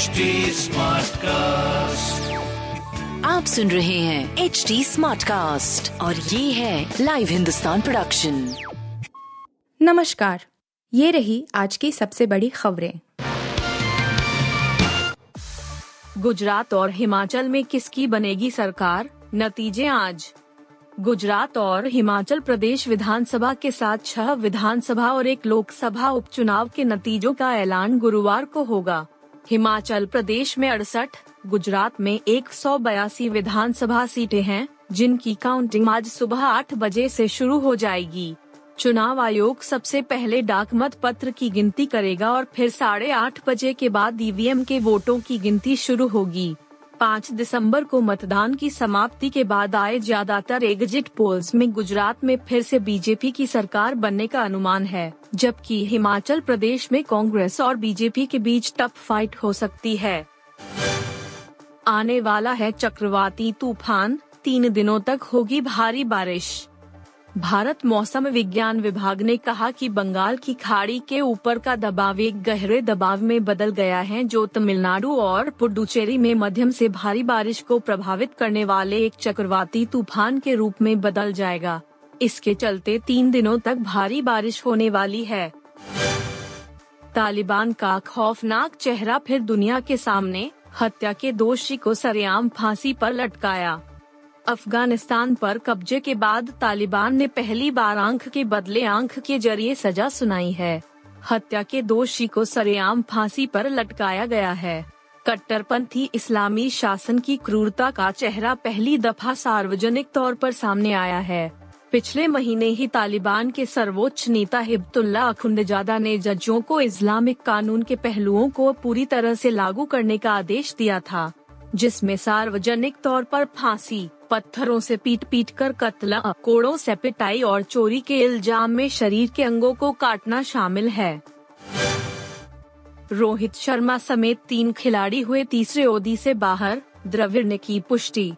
HD cast आप सुन रहे हैं एच डी स्मार्ट कास्ट और ये है लाइव हिंदुस्तान प्रोडक्शन नमस्कार। ये रही आज की सबसे बड़ी खबरें। गुजरात और हिमाचल में किसकी बनेगी सरकार? नतीजे आज। गुजरात और हिमाचल प्रदेश विधानसभा के साथ छह विधानसभा और एक लोकसभा उपचुनाव के नतीजों का ऐलान गुरुवार को होगा। हिमाचल प्रदेश में अड़सठ, गुजरात में एक विधानसभा सीटें हैं, जिनकी काउंटिंग आज सुबह आठ बजे से शुरू हो जाएगी। चुनाव आयोग सबसे पहले डाक मत पत्र की गिनती करेगा और फिर साढ़े आठ बजे के बाद ईवीएम के वोटों की गिनती शुरू होगी। पाँच दिसंबर को मतदान की समाप्ति के बाद आए ज़्यादातर एग्जिट पोल्स में गुजरात में फिर से बीजेपी की सरकार बनने का अनुमान है, जबकि हिमाचल प्रदेश में कांग्रेस और बीजेपी के बीच टफ फाइट हो सकती है। आने वाला है चक्रवाती तूफ़ान, तीन दिनों तक होगी भारी बारिश। भारत मौसम विज्ञान विभाग ने कहा कि बंगाल की खाड़ी के ऊपर का दबाव एक गहरे दबाव में बदल गया है, जो तमिलनाडु और पुडुचेरी में मध्यम से भारी बारिश को प्रभावित करने वाले एक चक्रवाती तूफ़ान के रूप में बदल जाएगा। इसके चलते तीन दिनों तक भारी बारिश होने वाली है। तालिबान का खौफनाक चेहरा फिर दुनिया के सामने, हत्या के दोषी को सरेआम फांसी पर लटकाया। अफ़गानिस्तान पर कब्जे के बाद तालिबान ने पहली बार आँख के बदले आँख के ज़रिए सजा सुनाई है। हत्या के दोषी को सरेआम फांसी पर लटकाया गया है। कट्टरपंथी इस्लामी शासन की क्रूरता का चेहरा पहली दफ़ा सार्वजनिक तौर पर सामने आया है। पिछले महीने ही तालिबान के सर्वोच्च नेता हिब्तुल्ला अखुंडजादा ने जजों को इस्लामिक कानून के पहलुओं को पूरी तरह से लागू करने का आदेश दिया था। जिसमें सार्वजनिक तौर पर फांसी, पत्थरों से पीट पीट कर कत्ल, कोड़ों से पिटाई और चोरी के इल्ज़ाम में शरीर के अंगों को काटना शामिल है। रोहित शर्मा समेत तीन खिलाड़ी हुए तीसरे ओदी से बाहर द्रविड़ ने की पुष्टि।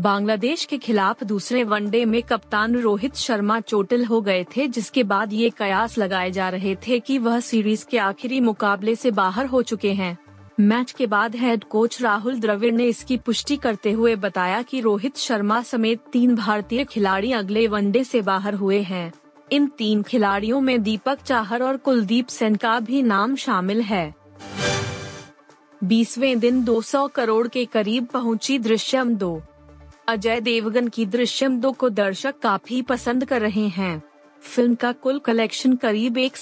बांग्लादेश के खिलाफ दूसरे वनडे में कप्तान रोहित शर्मा चोटिल हो गए थे, जिसके बाद ये कयास लगाए जा रहे थे कि वह सीरीज़ के आखिरी मुकाबले से बाहर हो चुके हैं। मैच के बाद हेड कोच राहुल द्रविड़ ने इसकी पुष्टि करते हुए बताया कि रोहित शर्मा समेत तीन भारतीय खिलाड़ी अगले वनडे से बाहर हुए हैं। इन तीन खिलाड़ियों में दीपक चाहर और कुलदीप सेन का भी नाम शामिल है। बीसवें दिन 200 करोड़ के करीब पहुँची दृश्यम दो। अजय देवगन की दृश्यम दो को दर्शक काफ़ी पसंद कर रहे हैं। फ़िल्म का कुल कलेक्शन करीब एक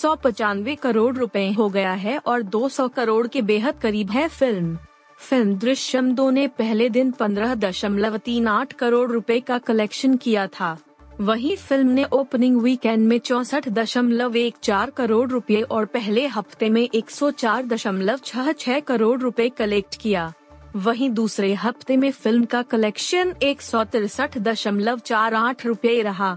करोड़ रुपए हो गया है और 200 करोड़ के बेहद करीब है फ़िल्म। फ़िल्म दृश्यम दो ने पहले दिन पंद्रह दशमलव तीन आठ करोड़ रुपए का कलेक्शन किया था। वहीं फ़िल्म ने ओपनिंग वीकेंड में चौसठ दशमलव एक चार करोड़ रुपए और पहले हफ़्ते में एक सौ चार दशमलव छह छह करोड़ रुपए कलेक्ट किया। वहीं दूसरे हफ़्ते में फ़िल्म का कलेक्शन एक सौ तिरसठ दशमलव चार आठ रूपए रहा।